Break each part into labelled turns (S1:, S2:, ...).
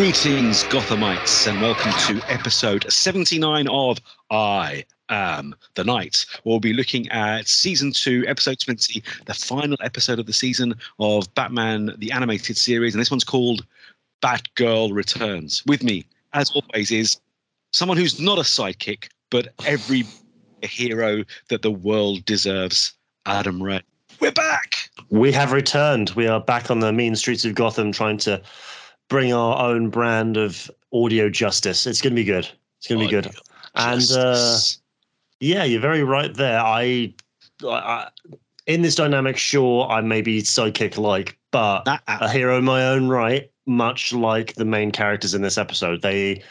S1: Greetings, Gothamites, and welcome to episode 79 of I Am the Night. We'll be looking at season two, episode 20, the final episode of the season of Batman, the animated series. And this one's called Batgirl Returns. With me, as always, is someone who's not a sidekick, but every hero that the world deserves, Adam Ray. We're back.
S2: We have returned. We are back on the mean streets of Gotham trying to bring our own brand of audio justice. It's going to be good. It's going to be good. And uh, yeah, you're very right there. I, I, in this dynamic, sure, I may be psychic like, but
S1: Ah, ah.
S2: a hero in my own right, much like the main characters in this episode. They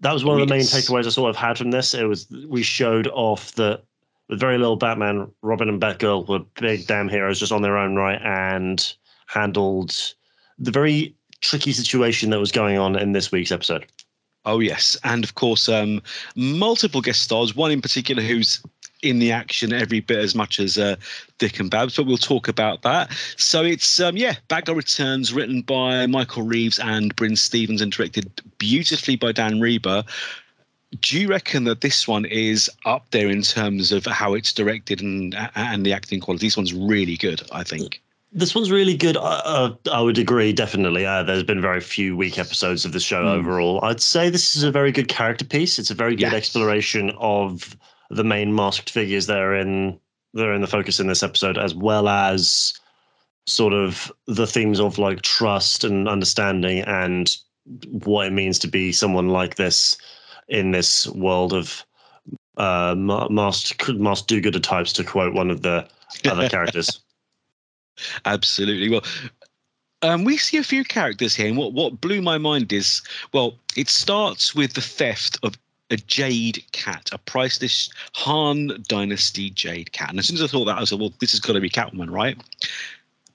S2: that was one of the main takeaways I sort of had from this. It was we showed off that with very little Batman, Robin and Batgirl were big damn heroes just on their own right and handled the very tricky situation that was going on in this week's episode.
S1: Oh yes, and of course, um, multiple guest stars. One in particular who's in the action every bit as much as uh, Dick and Babs, but we'll talk about that. So it's um, yeah, Batgirl Returns, written by Michael Reaves and Brynne Stephens, and directed beautifully by Dan Riba. Do you reckon that this one is up there in terms of how it's directed and and the acting quality? This one's really good, I think.
S2: This one's really good. Uh, I would agree, definitely. Uh, there's been very few weak episodes of the show
S1: Mm.
S2: overall. I'd say this is a very good character piece. It's a very good
S1: Yeah.
S2: exploration of the main masked figures that are in that are in the focus in this episode, as well as sort of the themes of like trust and understanding and what it means to be someone like this in this world of uh, ma- masked masked do-gooder types, to quote one of the other characters.
S1: Absolutely. Well, um, we see a few characters here, and what what blew my mind is, well, it starts with the theft of a jade cat, a priceless Han Dynasty jade cat. And as soon as I thought that, I said, well, this has got to be Catwoman, right?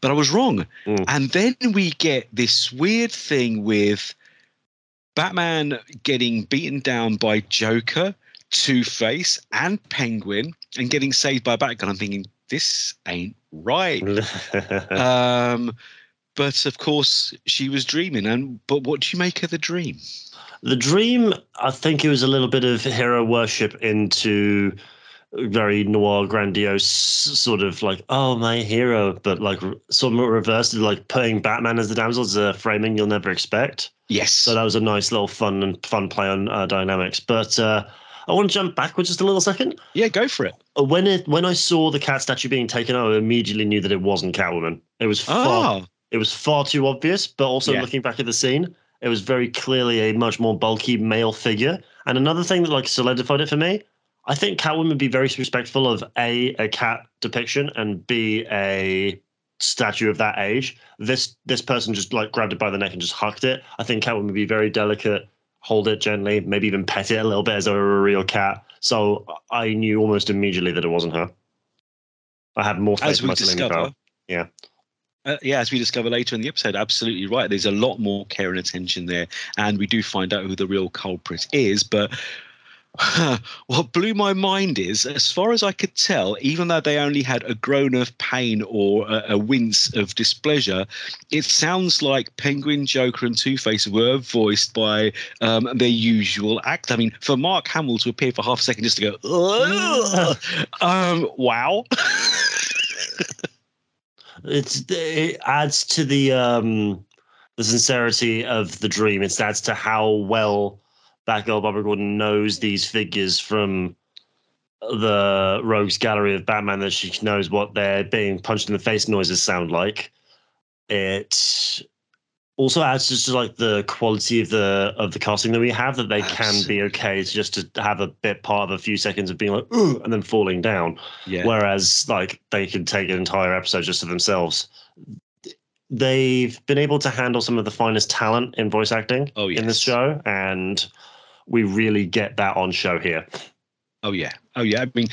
S1: But I was wrong.
S2: Mm.
S1: And then we get this weird thing with Batman getting beaten down by Joker, Two Face, and Penguin, and getting saved by Batgirl. I'm thinking, this ain't right um, but of course, she was dreaming. And but what do you make of the dream?
S2: The dream, I think it was a little bit of hero worship into very noir, grandiose, sort of like, oh, my hero, but like somewhat reversed, like putting Batman as the damsel as a framing you'll never expect.
S1: Yes.
S2: So that was a nice little fun and fun play on uh, dynamics. But uh, I want to jump backwards just a little second.
S1: yeah, go for it.
S2: Uh, When it when I saw the cat statue being taken out, I immediately knew that it wasn't Catwoman. It was far
S1: Oh,
S2: it was far too obvious, but also
S1: Yeah.
S2: looking back at the scene, it was very clearly a much more bulky male figure. And another thing that like solidified it for me, I think Catwoman would be very respectful of a a cat depiction and b a statue of that age. This this person just like grabbed it by the neck and just hucked it. I think Catwoman would be very delicate, hold it gently, maybe even pet it a little bit as though it were a real cat. So I knew almost immediately that it wasn't her. I have more faith in my
S1: discover.
S2: Yeah.
S1: Uh, yeah, as we discover later in the episode, absolutely right. There's a lot more care and attention there, and we do find out who the real culprit is. But what blew my mind is, as far as I could tell, even though they only had a groan of pain or a, a wince of displeasure, it sounds like Penguin, Joker, and Two Face were voiced by um, their usual act. I mean, for Mark Hamill to appear for half a second just to go, um, wow.
S2: it's it adds to the um the sincerity of the dream. It adds to how well Batgirl Barbara Gordon knows these figures from the Rogues Gallery of Batman that she knows what their being punched in the face noises sound like. It also adds just to like the quality of the of the casting that we have that they can be okay to just to have a bit part of a few seconds of being like ooh and then falling down.
S1: Yeah.
S2: Whereas, like, they can take an entire episode just to themselves. They've been able to handle some of the finest talent in voice acting
S1: Oh,
S2: in this show, and we really get that on show here.
S1: Oh yeah, oh yeah. I mean,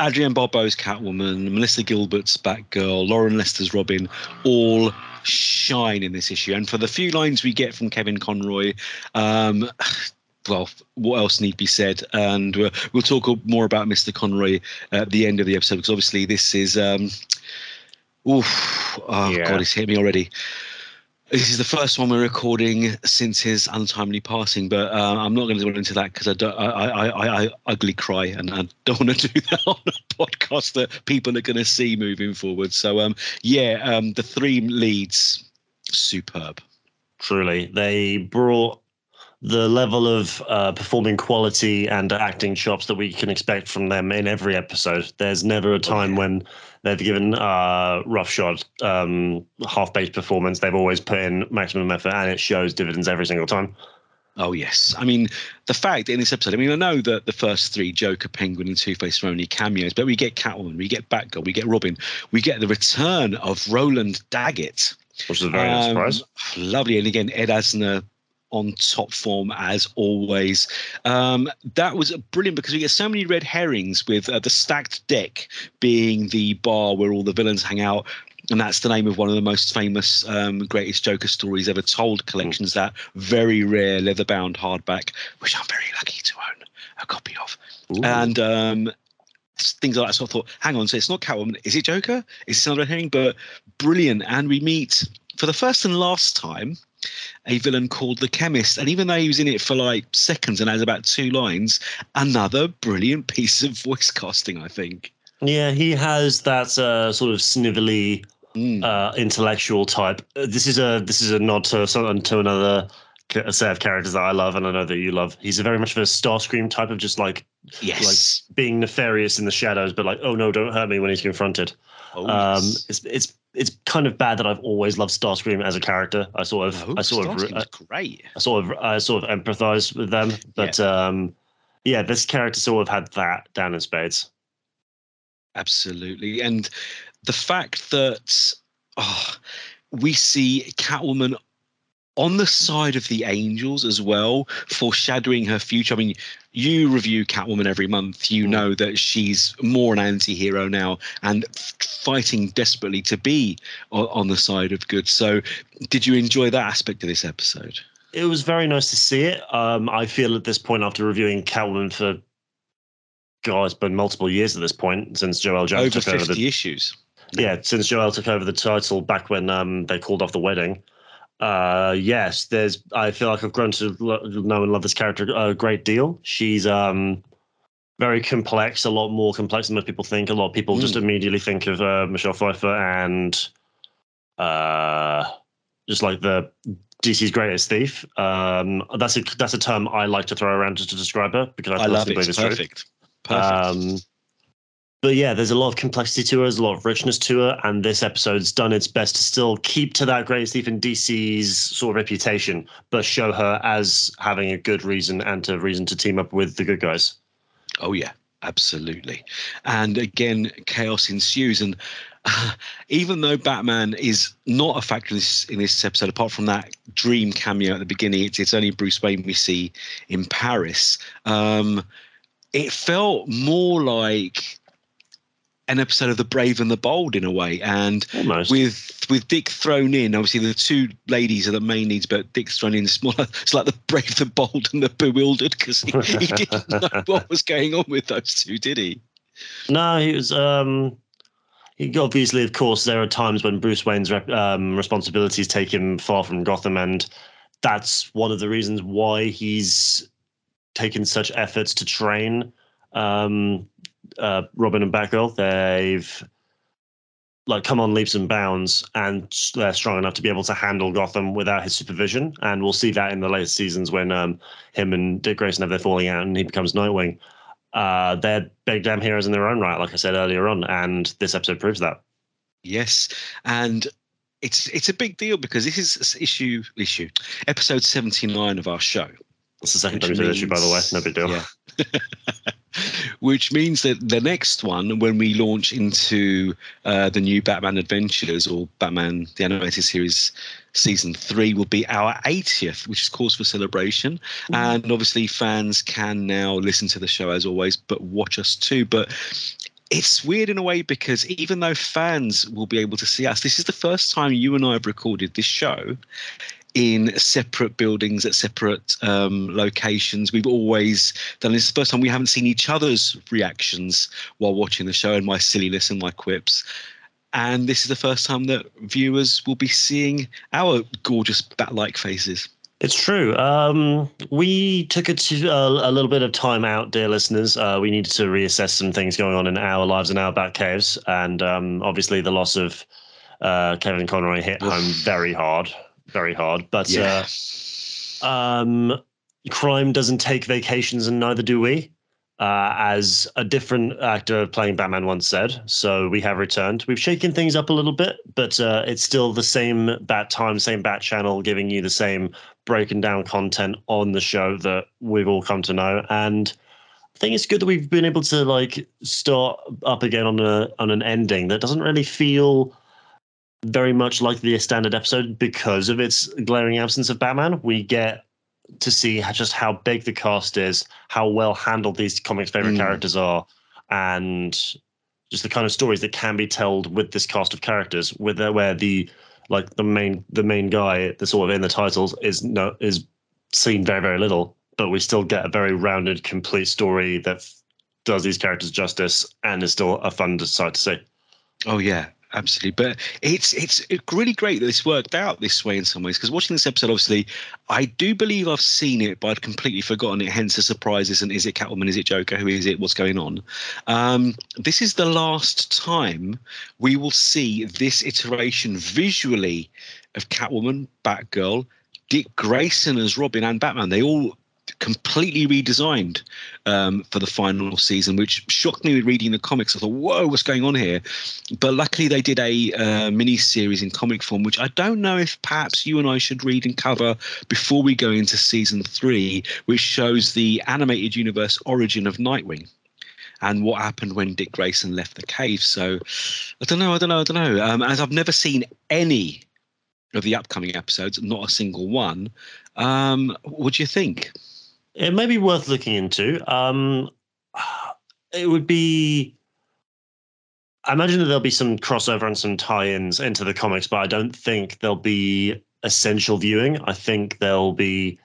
S1: Adrienne Barbeau's Catwoman, Melissa Gilbert's Batgirl, Loren Lester's Robin, all shine in this issue. And for the few lines we get from Kevin Conroy, um, well, what else need be said? And uh, we'll talk more about Mr. Conroy at the end of the episode because obviously this is, um, oof, oh
S2: Yeah.
S1: god, it's hit me already. This is the first one we're recording since his untimely passing, but uh, I'm not going to go into that because I, don't, I, I, I, I ugly cry and I don't want to do that on a podcast that people are going to see moving forward. So, um, yeah, um, the three leads, superb.
S2: Truly, they brought the level of uh, performing quality and acting chops that we can expect from them in every episode. There's never a time when they've given uh, roughshod um, half baked performance. They've always put in maximum effort, and it shows dividends every single time.
S1: Oh yes, I mean the fact in this episode. I mean I know that the first three Joker, Penguin, and Two Face are only cameos, but we get Catwoman, we get Batgirl, we get Robin, we get the return of Roland Daggett,
S2: which is a very nice um, surprise.
S1: Lovely, and again Ed Asner on top form as always. Um, that was brilliant because we get so many red herrings with uh, the stacked deck being the bar where all the villains hang out. And that's the name of one of the most famous, um, greatest Joker stories ever told collections. That very rare leather-bound hardback, which I'm very lucky to own a copy of. Ooh. And um, things like that. So I thought, hang on, so it's not Catwoman, is it Joker? Is it another herring? But brilliant. And we meet for the first and last time a villain called the Chemist. And even though he was in it for like seconds and has about two lines, another brilliant piece of voice casting, I think.
S2: Yeah, he has that uh, sort of snivelly, mm. uh, intellectual type. Uh, this is a this is a nod to to another set of characters that I love and I know that you love. He's a very much of a Starscream type of just like
S1: yes,
S2: like being nefarious in the shadows, but like oh no, don't hurt me when he's confronted. Oh, um, yes. it's it's it's kind of bad that I've always loved Starscream as a character. I sort of,
S1: oh,
S2: I sort
S1: of, uh, great.
S2: I sort of, I sort of empathize with them, but yeah. um, yeah, this character sort of had that down in spades.
S1: Absolutely, and the fact that oh, we see Catwoman on the side of the angels as well, foreshadowing her future. I mean, you review Catwoman every month. You mm. know that she's more an anti hero now and fighting desperately to be on the side of good. So, did you enjoy that aspect of this episode?
S2: It was very nice to see it. Um, I feel at this point, after reviewing Catwoman for, God, it's been multiple years at this point since Joelle Jones
S1: over
S2: took over
S1: the issues.
S2: Yeah, since Joelle took over the title back when um, they called off the wedding uh, yes, there's. I feel like I've grown to know and love this character a great deal. She's um, very complex, a lot more complex than most people think. A lot of people mm. just immediately think of uh, Michelle Pfeiffer and uh, just like the DC's greatest thief. Um, that's a that's a term I like to throw around just to describe her because I,
S1: I love it. It's perfect. Perfect. Um,
S2: but yeah, there's a lot of complexity to her, there's a lot of richness to her, and this episode's done its best to still keep to that great Stephen DC's sort of reputation, but show her as having a good reason and a reason to team up with the good guys.
S1: Oh yeah, absolutely. And again, chaos ensues, and uh, even though Batman is not a factor in this in this episode, apart from that dream cameo at the beginning, it's it's only Bruce Wayne we see in Paris. Um, it felt more like an episode of The Brave and the Bold in a way, and
S2: Almost.
S1: with with Dick thrown in. Obviously, the two ladies are the main leads, but Dick's thrown in. More it's like the Brave, the Bold, and the Bewildered because he, he didn't know what was going on with those two, did he?
S2: No, he was. um he, obviously, of course, there are times when Bruce Wayne's um, responsibilities take him far from Gotham, and that's one of the reasons why he's taken such efforts to train um, uh, Robin and Batgirl. They've like come on leaps and bounds, and they're strong enough to be able to handle Gotham without his supervision. And we'll see that in the later seasons when um, him and Dick Grayson have their falling out, and he becomes Nightwing. Uh, they're big damn heroes in their own right, like I said earlier on, and this episode proves that.
S1: Yes, and it's it's a big deal because this is issue issue episode seventy nine of our show.
S2: It's the second time we've issue, by the way. No big deal.
S1: Yeah. which means that the next one, when we launch into uh, the new Batman Adventures or Batman the Animated Series season three, will be our 80th, which is cause for celebration. Mm-hmm. And obviously, fans can now listen to the show as always, but watch us too. But it's weird in a way because even though fans will be able to see us, this is the first time you and I have recorded this show in separate buildings at separate um, locations. We've always done this. Is the first time we haven't seen each other's reactions while watching the show and my silliness and my quips. and this is the first time that viewers will be seeing our gorgeous bat-like faces.
S2: It's true. Um, we took it to a, a, little bit of time out, dear listeners. Uh, we needed to reassess some things going on in our lives and our bat caves, and um, obviously the loss of uh, Kevin Conroy hit home very hard, very hard. But yeah. uh, um, crime doesn't take vacations, and neither do we uh, as a different actor playing Batman once said. So we have returned. We've shaken things up a little bit, but uh, it's still the same Bat time, same Bat channel, giving you the same broken down content on the show that we've all come to know. And I think it's good that we've been able to like start up again on a on an ending that doesn't really feel very much like the standard episode because of its glaring absence of Batman. We get to see just how big the cast is, how well handled these comics' favorite mm. characters are, and just the kind of stories that can be told with this cast of characters, with the, where the like the main the main guy, the sort of in the titles, is no is seen very very little, but we still get a very rounded, complete story that does these characters justice and is still a fun sight to see.
S1: Oh yeah, absolutely. But it's it's really great that this worked out this way in some ways. Because watching this episode, obviously, I do believe I've seen it, but I'd completely forgotten it. Hence the surprises and is it Catwoman? Is it Joker? Who is it? What's going on? Um, this is the last time we will see this iteration visually of Catwoman, Batgirl, Dick Grayson as Robin and Batman. They all completely redesigned um, for the final season, which shocked me reading the comics. I thought, whoa, what's going on here? But luckily, they did a uh, mini series in comic form, which I don't know if perhaps you and I should read and cover before we go into season three, which shows the animated universe origin of Nightwing and what happened when Dick Grayson left the cave. So I don't know, I don't know, I don't know. Um, as I've never seen any of the upcoming episodes, not a single one. Um, what do you think?
S2: It may be worth looking into. Um, it would be. I imagine that there'll be some crossover and some tie-ins into the comics, but I don't think there'll be essential viewing. I think there'll be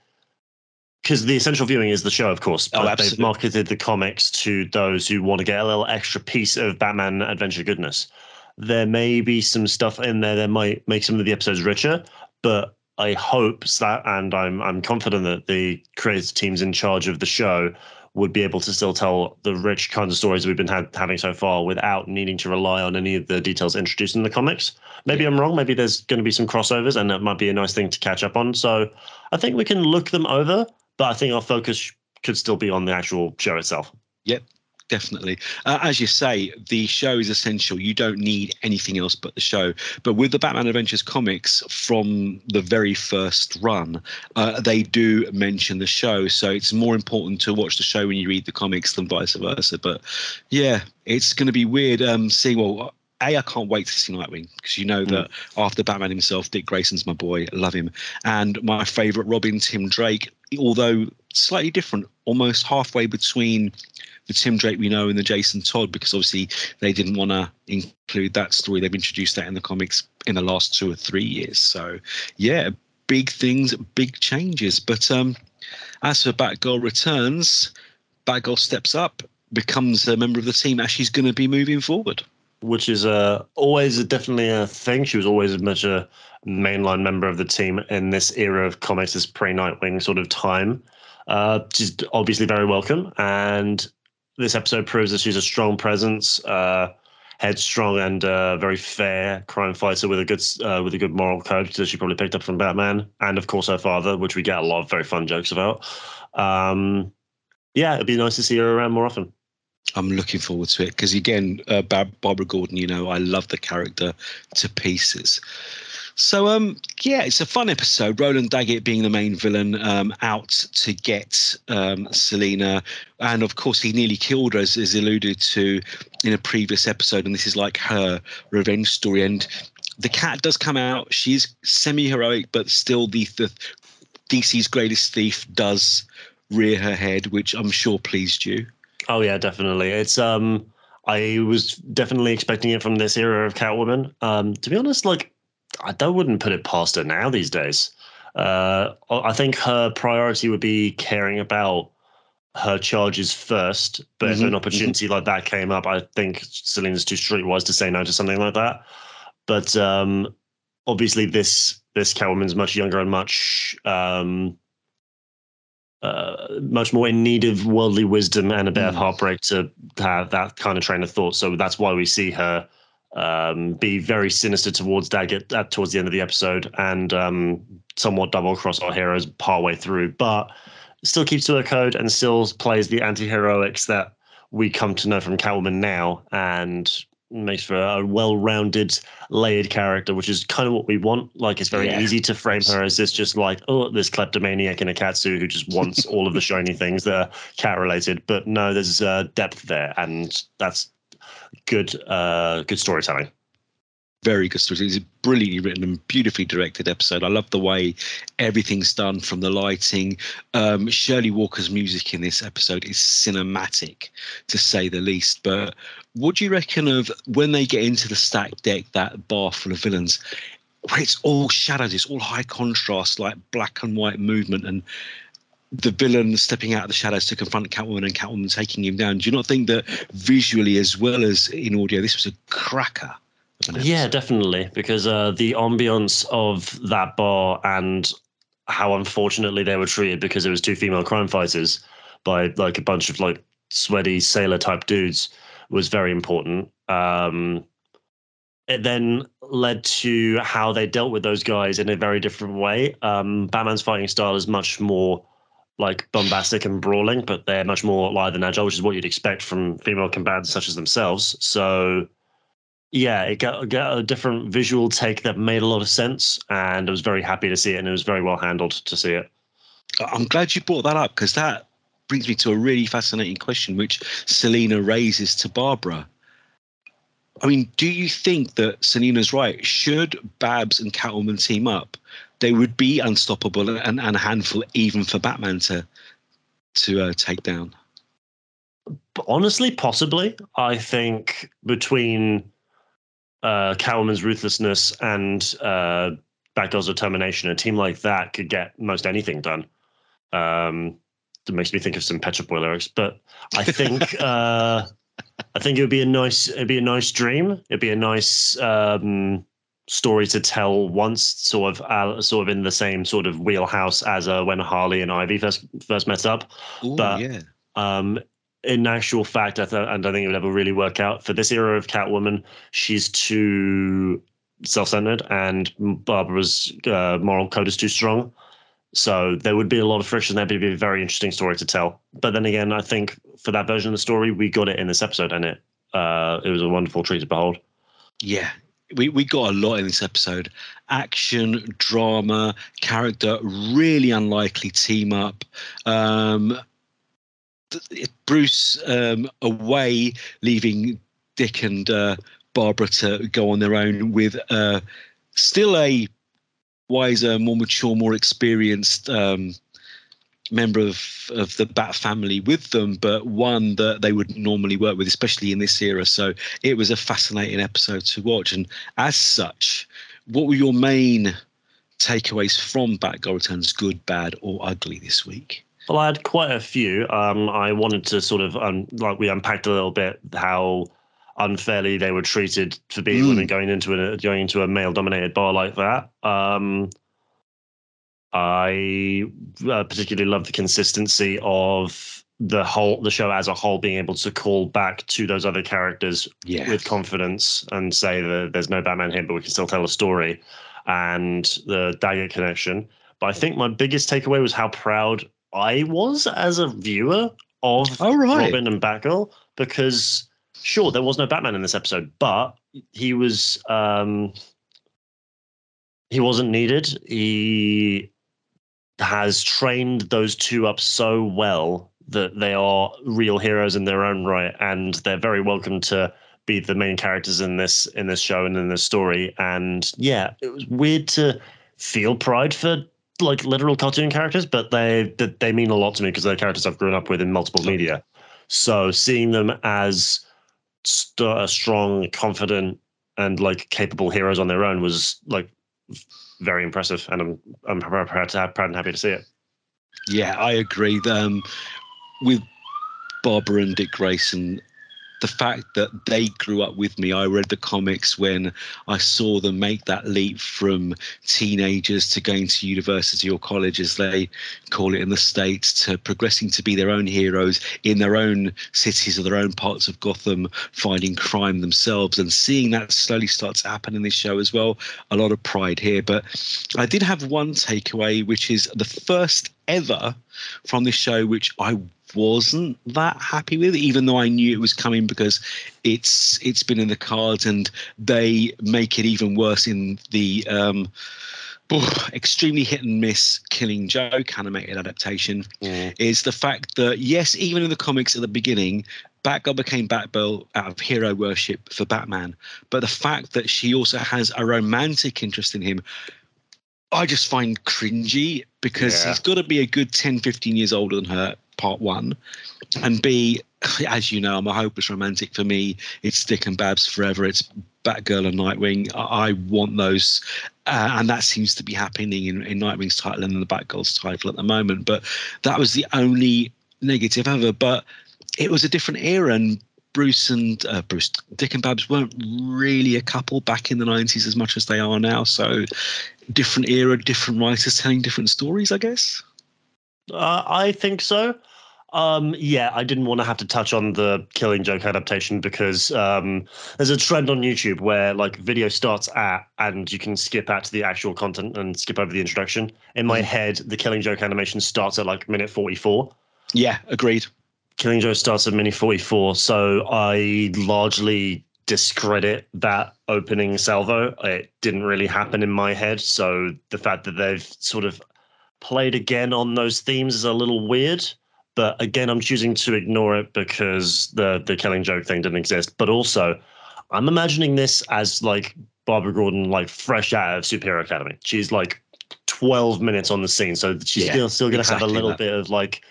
S2: because the essential viewing is the show, of course. Oh, but oh, they've marketed the comics to those who want to get a little extra piece of Batman adventure goodness. There may be some stuff in there that might make some of the episodes richer, but I hope that, and I'm I'm confident that the creative teams in charge of the show would be able to still tell the rich kinds of stories we've been ha- having so far without needing to rely on any of the details introduced in the comics. Maybe I'm wrong. Maybe there's going to be some crossovers, and that might be a nice thing to catch up on. So I think we can look them over, but I think our focus could still be on the actual show itself.
S1: Yep, definitely. Uh, as you say, the show is essential. You don't need anything else but the show. But with the Batman Adventures comics from the very first run, uh, they do mention the show. So it's more important to watch the show when you read the comics than vice versa. But yeah, it's going to be weird um, seeing, well, a, I can't wait to see Nightwing because you know mm. that after Batman himself, Dick Grayson's my boy, love him, and my favorite Robin, Tim Drake, although slightly different, almost halfway between the Tim Drake we know and the Jason Todd because obviously they didn't want to include that story. They've introduced that in the comics in the last two or three years. So yeah, big things, big changes. But um, as for Batgirl returns, Batgirl steps up, becomes a member of the team as she's going to be moving forward.
S2: Which is uh, always a, definitely a thing. She was always much a mainline member of the team in this era of comics, this pre Nightwing sort of time. Uh, she's obviously very welcome, and this episode proves that she's a strong presence, uh, headstrong and uh, very fair crime fighter with a good uh, with a good moral code that she probably picked up from Batman, and of course her father, which we get a lot of very fun jokes about. Um, yeah, it'd be nice to see her around more often.
S1: I'm looking forward to it because again, uh, Barbara Gordon, you know, I love the character to pieces. So um yeah, it's a fun episode. Roland Daggett being the main villain, um, out to get um, Selina, and of course he nearly killed her, as, as alluded to in a previous episode, and this is like her revenge story. And the cat does come out. She's semi-heroic, but still the, the DC's greatest thief does rear her head, which I'm sure pleased you.
S2: Oh yeah, definitely. It's um I was definitely expecting it from this era of Catwoman. Um, to be honest, like I don't wouldn't put it past her now these days. Uh, I think her priority would be caring about her charges first. But if
S1: Mhm,
S2: an opportunity like that came up, I think Selina's too streetwise to say no to something like that. But um, obviously, this this Catwoman's much younger and much um, uh, much more in need of worldly wisdom and a bit of
S1: Mm.
S2: heartbreak to have that kind of train of thought. So that's why we see her um, be very sinister towards Daggett at, towards the end of the episode and um, somewhat double cross our heroes partway through, but still keeps to her code and still plays the anti heroics that we come to know from Catwoman now and makes for a well rounded, layered character, which is kind of what we want. Like, it's very
S1: Yeah.
S2: easy to frame her as this just like, oh, this kleptomaniac in a catsuit who just wants all of the shiny things that are cat related. But no, there's uh, depth there, and that's good, uh, good storytelling.
S1: very good story. It's a brilliantly written and beautifully directed episode. I love the way everything's done from the lighting. Um, Shirley Walker's music in this episode is cinematic, to say the least. But what do you reckon of when they get into the stack deck, that bar full of villains, where it's all shadows, it's all high contrast, like black and white movement, and the villain stepping out of the shadows to confront Catwoman and Catwoman taking him down. Do you not think that visually as well as in audio, this was a cracker?
S2: Yeah, definitely. Because uh, the ambience of that bar and how unfortunately they were treated because it was two female crime fighters by like a bunch of like sweaty sailor type dudes was very important. Um, it then led to how they dealt with those guys in a very different way. Um, Batman's fighting style is much more like bombastic and brawling, but they're much more lithe and agile, which is what you'd expect from female combatants such as themselves. So yeah, it got, got a different visual take that made a lot of sense, and I was very happy to see it, and it was very well handled to see it.
S1: I'm glad you brought that up because that brings me to a really fascinating question, which Selina raises to Barbara. I mean, do you think that Selina's right? Should Babs and Catwoman team up, they would be unstoppable and, and a handful even for Batman to to uh, take down.
S2: Honestly, possibly, I think between uh, Catwoman's ruthlessness and uh, Batgirl's determination, a team like that could get most anything done. Um, it makes me think of some Pet Shop Boy lyrics, but I think uh, I think it would be a nice it'd be a nice dream. It'd be a nice um, story to tell once, sort of uh, sort of in the same sort of wheelhouse as uh, when Harley and Ivy first first met up.
S1: Ooh,
S2: But-
S1: yeah,
S2: Um, in actual fact, I, th- I don't think it would ever really work out for this era of Catwoman. She's too self-centered, and Barbara's uh, moral code is too strong. So there would be a lot of friction there, but it'd be a very interesting story to tell. But then again, I think for that version of the story, we got it in this episode, and it uh, it was a wonderful treat to behold.
S1: yeah. We, we got a lot in this episode. Action drama character really unlikely team up. Um bruce um away leaving dick and uh barbara to go on their own with uh still a wiser more mature more experienced um member of of the bat family with them but one that they would normally work with especially in this era so it was a fascinating episode to watch and as such what were your main takeaways from batgirl returns good bad or ugly this week
S2: Well, I had quite a few. Um, I wanted to sort of um, like we unpacked a little bit how unfairly they were treated for being
S1: Mm.
S2: women going into a going into a male dominated bar like that. Um, I uh, particularly love the consistency of the whole the show as a whole being able to call back to those other characters
S1: yeah
S2: with confidence and say that there's no Batman here, but we can still tell a story, and the Daggett connection. But I think my biggest takeaway was how proud I was as a viewer of
S1: all right
S2: Robin and Batgirl because sure there was no Batman in this episode, but he was um, he wasn't needed. He has trained those two up so well that they are real heroes in their own right, and they're very welcome to be the main characters in this in this show and in this story. And yeah, it was weird to feel pride for like literal cartoon characters, but they they, they mean a lot to me because they're characters I've grown up with in multiple media. So seeing them as st- strong, confident, and like capable heroes on their own was like very impressive, and I'm I'm proud, to, proud and happy to see it.
S1: Yeah, I agree. Um, with Barbara and Dick Grayson the fact that they grew up with me. I read the comics when I saw them make that leap from teenagers to going to university or college, as they call it in the States, to progressing to be their own heroes in their own cities or their own parts of Gotham, fighting crime themselves. And seeing that slowly start to happen in this show as well. A lot of pride here. But I did have one takeaway, which is the first ever from this show, which I wasn't that happy with, even though I knew it was coming because it's it's been in the cards and they make it even worse in the um, extremely hit and miss Killing Joke animated adaptation. Mm. Is the fact that yes, even in the comics at the beginning, Batgirl became Batgirl out of hero worship for Batman, but the fact that she also has a romantic interest in him I just find cringy because yeah. he's got to be a good 10, 15 years older than her part one, and B, as you know, I'm a hopeless romantic. For me, it's Dick and Babs forever. It's Batgirl and Nightwing. I, want those, uh, and that seems to be happening in, in Nightwing's title and the Batgirl's title at the moment. But that was the only negative ever. But it was a different era, and Bruce and uh, Bruce, Dick and Babs weren't really a couple back in the 90s as much as they are now. So, different era, different writers telling different stories, I guess.
S2: Uh, I think so. Um, yeah, I didn't want to have to touch on the Killing Joke adaptation because um, there's a trend on YouTube where like video starts at and you can skip out to the actual content and skip over the introduction. In my mm. head, the Killing Joke animation starts at like minute 44.
S1: Yeah, agreed.
S2: Killing Joke starts at minute 44, so I largely discredit that opening salvo. It didn't really happen in my head, so the fact that they've sort of played again on those themes is a little weird. But again, I'm choosing to ignore it because the the killing joke thing didn't exist. But also, I'm imagining this as like Barbara Gordon, like fresh out of Superhero Academy. She's like 12 minutes on the scene, so she's yeah, still still going to exactly have a little that. bit of like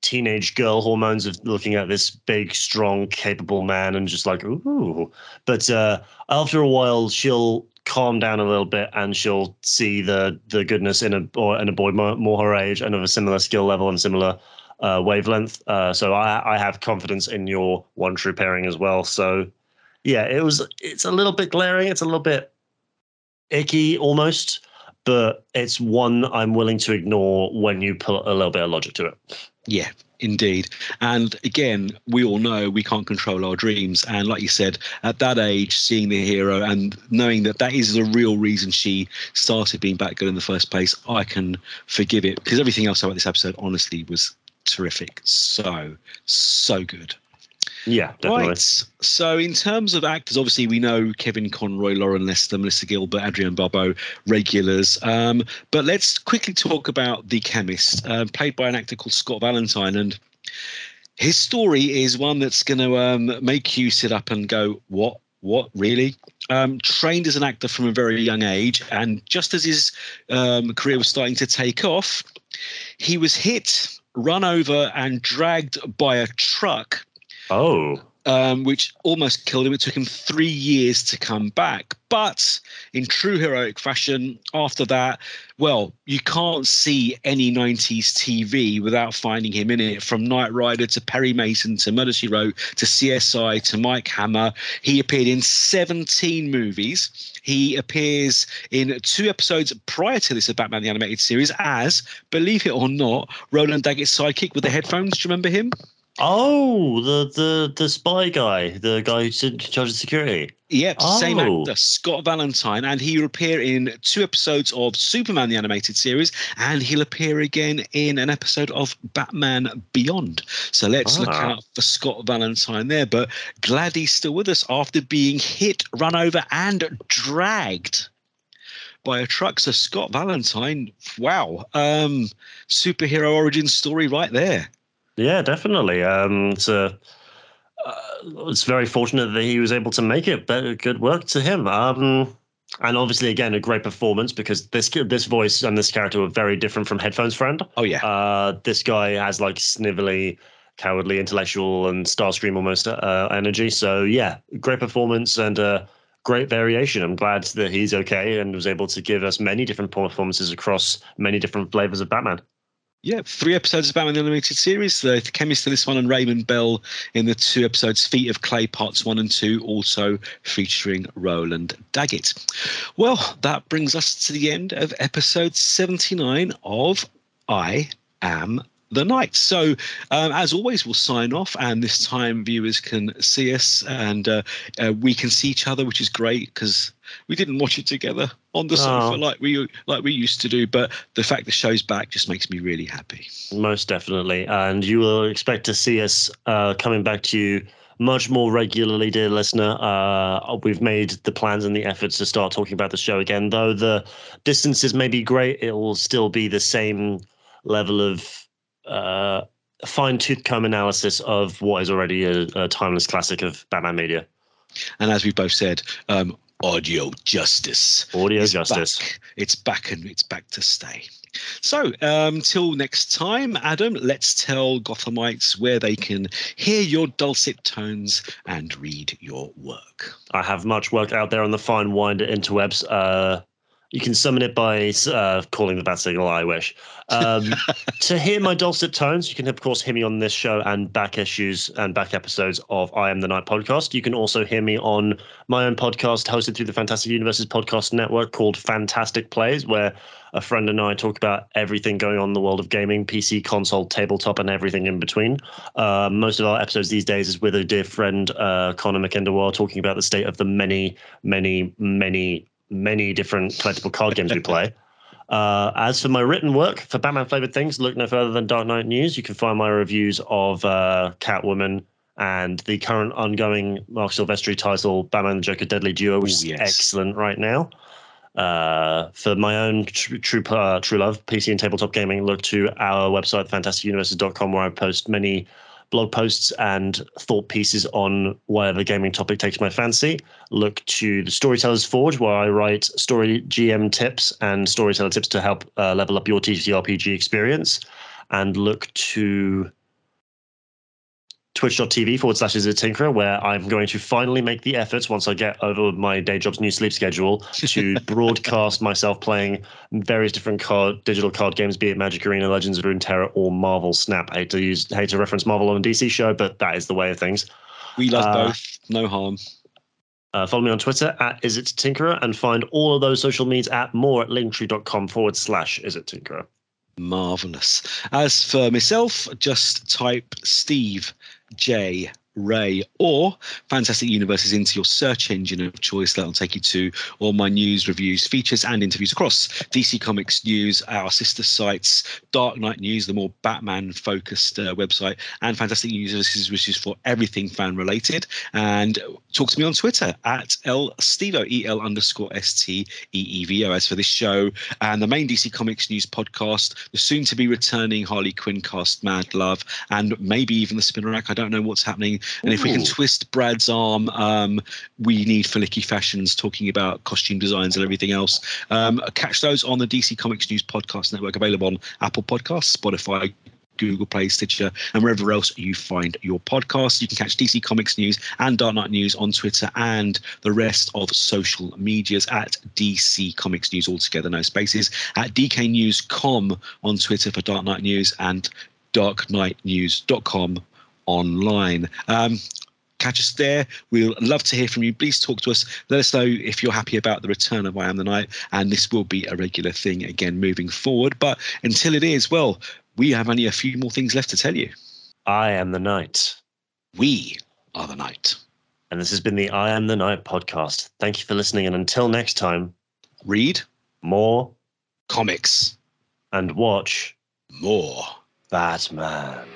S2: teenage girl hormones of looking at this big, strong, capable man and just like ooh. But uh, after a while, she'll calm down a little bit and she'll see the the goodness in a or in a boy more, more her age and of a similar skill level and similar uh, wavelength. Uh, so I I have confidence in your one true pairing as well. So yeah, it was it's a little bit glaring. It's a little bit icky almost, but it's one I'm willing to ignore when you put a little bit of logic to it.
S1: Yeah, Indeed. And again, we all know we can't control our dreams. And like you said, at that age, seeing the hero and knowing that that is the real reason she started being Batgirl in the first place, I can forgive it because everything else about this episode, honestly, was terrific. So, so good.
S2: Yeah, definitely. Right.
S1: So, in terms of actors, obviously we know Kevin Conroy, Loren Lester, Melissa Gilbert, Adrienne Barbeau, regulars. Um, but let's quickly talk about the chemist, uh, played by an actor called Scott Valentine, and his story is one that's going to um, make you sit up and go, "What? What? Really?" Um, trained as an actor from a very young age, and just as his um, career was starting to take off, he was hit, run over, and dragged by a truck
S2: Oh.
S1: Um, which almost killed him. It took him three years to come back. But in true heroic fashion, after that, well, you can't see any 90s TV without finding him in it. From Knight Rider to Perry Mason to Murder She Wrote to CSI to Mike Hammer. He appeared in 17 movies. He appears in two episodes prior to this of Batman the Animated Series as, believe it or not, Roland Daggett's sidekick with the headphones. Do you remember him?
S2: Oh, the the the spy guy, the guy who's in charge of security.
S1: Yep, oh. same actor, Scott Valentine, and he will appear in two episodes of Superman the animated series, and he'll appear again in an episode of Batman Beyond. So let's ah. look out for Scott Valentine there. But glad he's still with us after being hit, run over, and dragged by a truck. So Scott Valentine, wow, um, superhero origin story right there.
S2: Yeah, definitely. Um, it's a, uh, it's very fortunate that he was able to make it. But good work to him. Um, and obviously, again, a great performance because this this voice and this character were very different from Headphones Friend.
S1: Oh yeah.
S2: Uh, this guy has like snivelly, cowardly, intellectual, and Starscream almost uh, energy. So yeah, great performance and uh, great variation. I'm glad that he's okay and was able to give us many different performances across many different flavors of Batman.
S1: Yeah, three episodes of Batman the Animated Series. The, chemist in this one and Raymond Bell in the two episodes Feet of Clay Parts 1 and 2, also featuring Roland Daggett. Well, that brings us to the end of episode 79 of I Am the night. So, um, as always, we'll sign off, and this time viewers can see us and uh, uh, we can see each other, which is great because we didn't watch it together on the sofa oh. like we like we used to do. But the fact the show's back just makes me really happy.
S2: Most definitely, and you will expect to see us uh, coming back to you much more regularly, dear listener. Uh, we've made the plans and the efforts to start talking about the show again. Though the distances may be great, it will still be the same level of uh, fine tooth comb analysis of what is already a, a, timeless classic of Batman media.
S1: And as we've both said, um, audio justice.
S2: Audio justice.
S1: Back. It's back and it's back to stay. So, um, till next time, Adam, let's tell Gothamites where they can hear your dulcet tones and read your work.
S2: I have much work out there on the fine winder interwebs. Uh, you can summon it by uh, calling the bat signal. I wish. Um, to hear my dulcet tones, you can of course hear me on this show and back issues and back episodes of I Am the Night podcast. You can also hear me on my own podcast hosted through the Fantastic Universes podcast network called Fantastic Plays, where a friend and I talk about everything going on in the world of gaming, PC, console, tabletop, and everything in between. Uh, most of our episodes these days is with a dear friend, uh, Connor McIndoe, talking about the state of the many, many, many many different collectible card games we play. Uh, as for my written work for Batman flavored things, look no further than Dark Knight News. You can find my reviews of uh, Catwoman and the current ongoing Marc Silvestri title, Batman the Joker Deadly Duo, which Ooh, is yes. excellent right now. Uh, for my own true true, uh, true love, PC and tabletop gaming, look to our website, fantasticuniverses.com, where I post many blog posts and thought pieces on whatever gaming topic takes my fancy. Look to the Storytellers Forge, where I write story GM tips and storyteller tips to help uh, level up your TTRPG experience. And look to twitch.tv forward slash Izzet Tinkerer where i'm going to finally make the efforts once i get over my day job's new sleep schedule to broadcast myself playing various different card digital card games be it magic arena legends of runeterra or marvel snap I hate to use hate to reference marvel on a dc show but that is the way of things
S1: we love uh, both no harm
S2: uh, follow me on Twitter at Izzet Tinkerer and find all of those social medias at more at linktree.com forward slash Izzet Tinkerer.
S1: Marvelous. As for myself, just type Steve J Ray, or Fantastic Universes into your search engine of choice. That'll take you to all my news, reviews, features, and interviews across DC Comics News, our sister sites, Dark Knight News, the more Batman focused uh, website, and Fantastic Universes, which is for everything fan related. And talk to me on Twitter at L Stevo, E L underscore S T E E V O. As for this show and the main DC Comics News podcast, the soon to be returning Harley Quinn cast, Mad Love, and maybe even the Spinner Rack. I don't know what's happening and Ooh. if we can twist Brad's arm, um, we need Flicky Fashions talking about costume designs and everything else. Um, catch those on the DC Comics News Podcast Network, available on Apple Podcasts, Spotify, Google Play, Stitcher, and wherever else you find your podcast. You can catch DC Comics News and Dark Knight News on Twitter and the rest of social medias at DC Comics News altogether, no spaces, at DKNewsCom on Twitter for Dark Knight News and darkknightnews.com online. Um, catch us there. We'll love to hear from you. Please talk to us. Let us know if you're happy about the return of I Am the Night. And this will be a regular thing again moving forward. But until it is, well, we have only a few more things left to tell you.
S2: I am the night.
S1: We are the night.
S2: And this has been the I Am the Night podcast. Thank you for listening. And until next time,
S1: read
S2: more
S1: comics
S2: and watch
S1: more
S2: Batman.